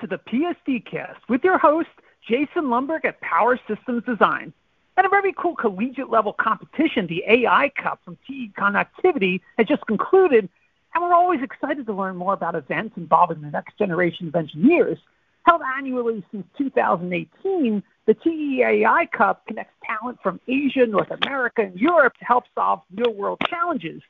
to the PSD Cast with your host, Jason Lundberg at Power Systems Design. And a very cool collegiate level competition, the AI Cup from TE Connectivity, has just concluded, and we're always excited to learn more about events involving the next generation of engineers. Held annually since 2018, the TE AI Cup connects talent from Asia, North America, and Europe to help solve real world challenges.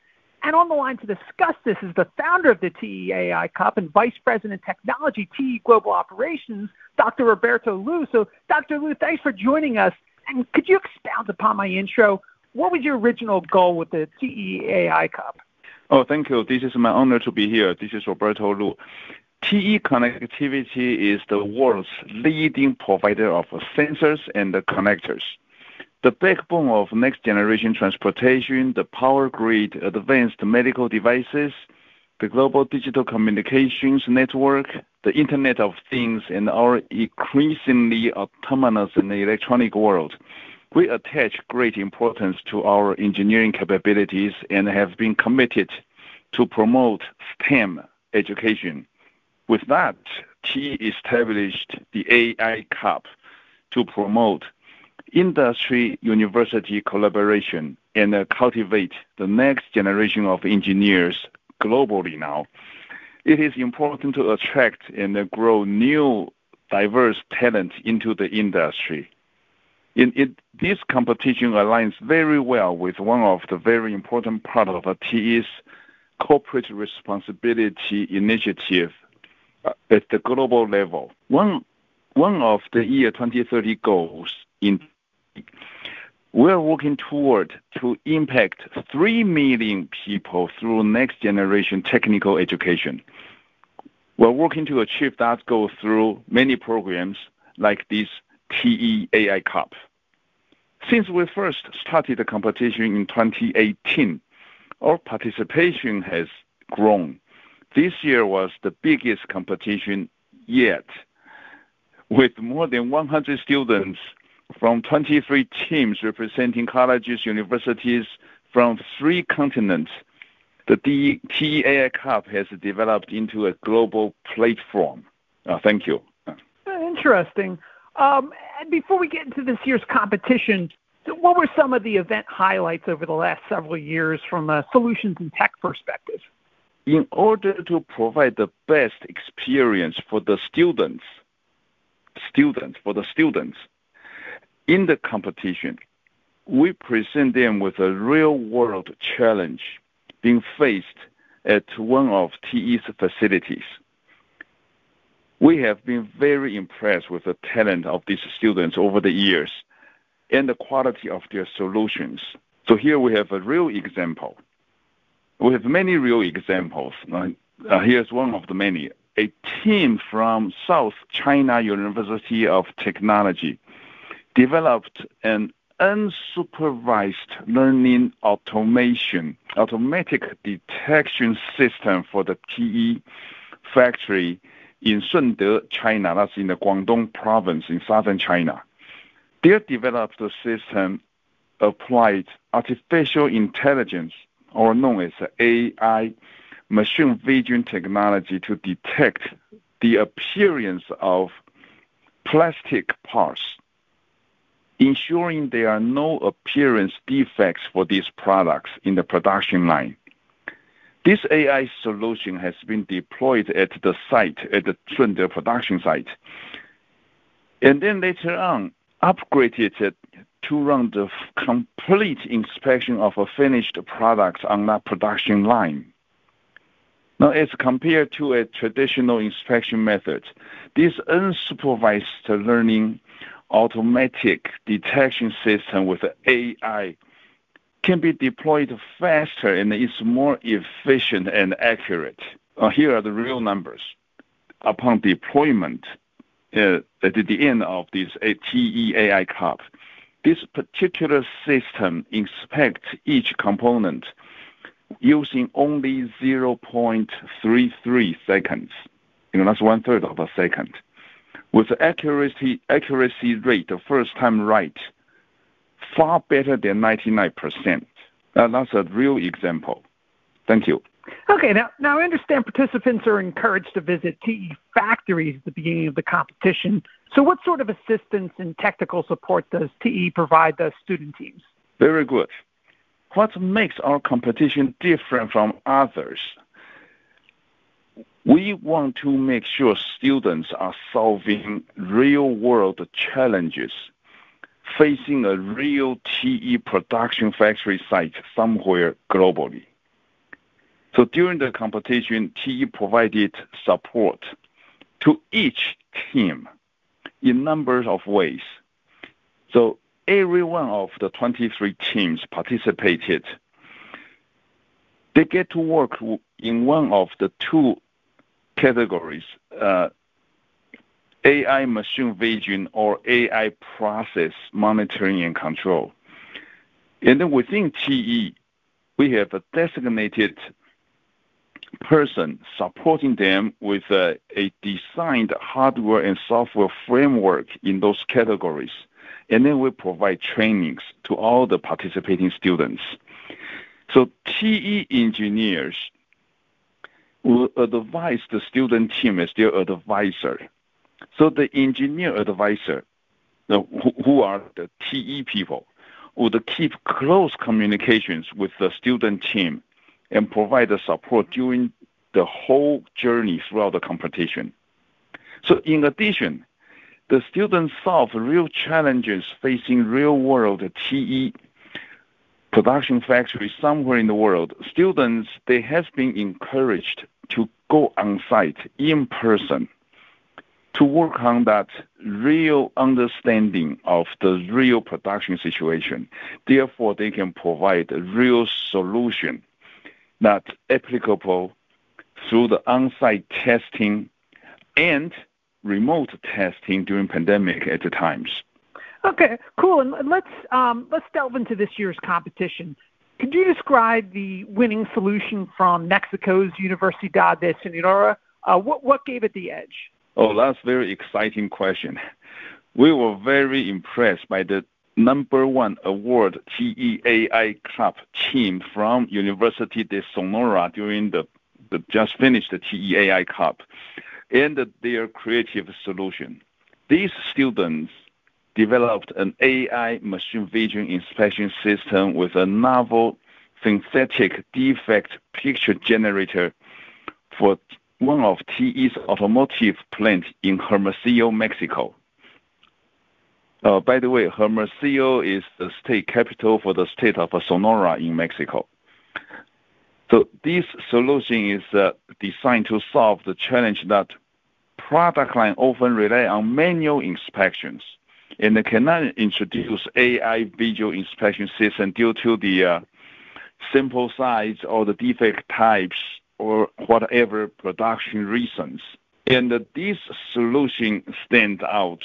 And on the line to discuss this is the founder of the TE AI Cup and Vice President Technology, TE Global Operations, Dr. Roberto Liu. So, Dr. Liu, thanks for joining us. And could you expound upon my intro? What was your original goal with the TE AI Cup? Oh, thank you. This is my honor to be here. This is Roberto Liu. TE Connectivity is the world's leading provider of sensors and connectors the backbone of next generation transportation, the power grid, advanced medical devices, the global digital communications network, the Internet of Things, and our increasingly autonomous and electronic world. We attach great importance to our engineering capabilities and have been committed to promote STEM education. With that, TE established the AI Cup to promote industry university collaboration and cultivate the next generation of engineers globally now. It is important to attract and grow new diverse talent into the industry. This competition aligns very well with one of the very important part of TE's corporate responsibility initiative uh, at the global level. One, one of the year 2030 goals in we're working toward to impact 3 million people through next generation technical education. We're working to achieve that goal through many programs like this TE AI Cup. Since we first started the competition in 2018, our participation has grown. This year was the biggest competition yet, with more than 100 students from 23 teams representing colleges, universities from three continents. The TEAI Cup has developed into a global platform. Uh, thank you. Interesting. Um, and before we get into this year's competition, what were some of the event highlights over the last several years from a solutions and tech perspective? In order to provide the best experience for the students, students for the students, in the competition, we present them with a real world challenge being faced at one of TE's facilities. We have been very impressed with the talent of these students over the years and the quality of their solutions. So here we have a real example. We have many real examples. Uh, uh here's one of the many. A team from South China University of Technology developed an unsupervised learning automation, automatic detection system for the TE factory in Shunde, China. That's in the Guangdong province in southern China. They developed a system applied artificial intelligence, or known as AI, machine vision technology to detect the appearance of plastic parts ensuring there are no appearance defects for these products in the production line. This AI solution has been deployed at the site, at the Shunde production site, and then later on upgraded to run the complete inspection of a finished product on that production line. Now, as compared to a traditional inspection method, this unsupervised learning automatic detection system with AI can be deployed faster and is more efficient and accurate. Uh, here are the real numbers. Upon deployment uh, at the end of this TEAI Cup, this particular system inspects each component using only 0.33 seconds. You know, that's one third of a second with accuracy accuracy rate the first time right far better than 99%. Uh, that's a real example. Thank you. Okay, now, now I understand participants are encouraged to visit TE factories at the beginning of the competition. So, what sort of assistance and technical support does TE provide the student teams? Very good. What makes our competition different from others? We want to make sure students are solving real world challenges facing a real TE production factory site somewhere globally. So during the competition, TE provided support to each team in numbers of ways. So every one of the 23 teams participated. They get to work in one of the two categories, uh, AI machine vision or AI process monitoring and control. And then within TE, we have a designated person supporting them with a, a designed hardware and software framework in those categories. And then we provide trainings to all the participating students. So TE engineers will advise the student team as their advisor. So the engineer advisor, who, who are the TE people, would keep close communications with the student team and provide the support during the whole journey throughout the competition. So in addition, the students solve real challenges facing real world TE production factory somewhere in the world. Students, they have been encouraged to go on site in person to work on that real understanding of the real production situation. Therefore, they can provide a real solution that's applicable through the on-site testing and remote testing during pandemic at the times. Okay, cool. And let's um, let's delve into this year's competition. Could you describe the winning solution from Mexico's Universidad de Sonora? Uh, what what gave it the edge? Oh, that's a very exciting question. We were very impressed by the number one award TEAI Cup team from University de Sonora during the, the just finished the TEAI Cup and their creative solution. These students developed an AI machine vision inspection system with a novel synthetic defect picture generator for one of TE's automotive plants in Hermosillo, Mexico. Uh, by the way, Hermosillo is the state capital for the state of Sonora in Mexico. So this solution is uh, designed to solve the challenge that product line often rely on manual inspections and cannot introduce AI visual inspection system due to the uh, simple size or the defect types or whatever production reasons. And this solution stands out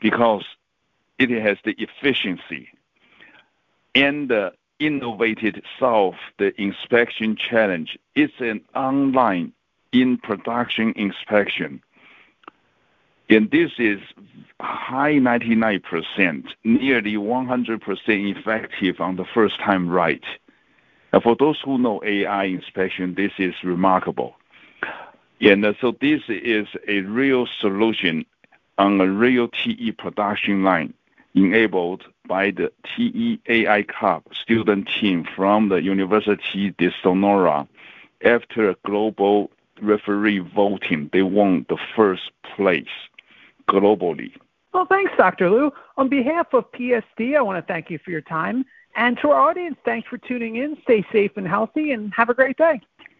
because it has the efficiency and uh, innovated solve the inspection challenge. It's an online in production inspection. And this is high 99%, nearly 100% effective on the first time right. For those who know AI inspection, this is remarkable. And uh, so this is a real solution on a real TE production line enabled by the TE AI Cup student team from the University de Sonora. After a global referee voting, they won the first place globally. Well, thanks, Dr. Liu. On behalf of PSD, I want to thank you for your time and to our audience, thanks for tuning in. Stay safe and healthy, and have a great day.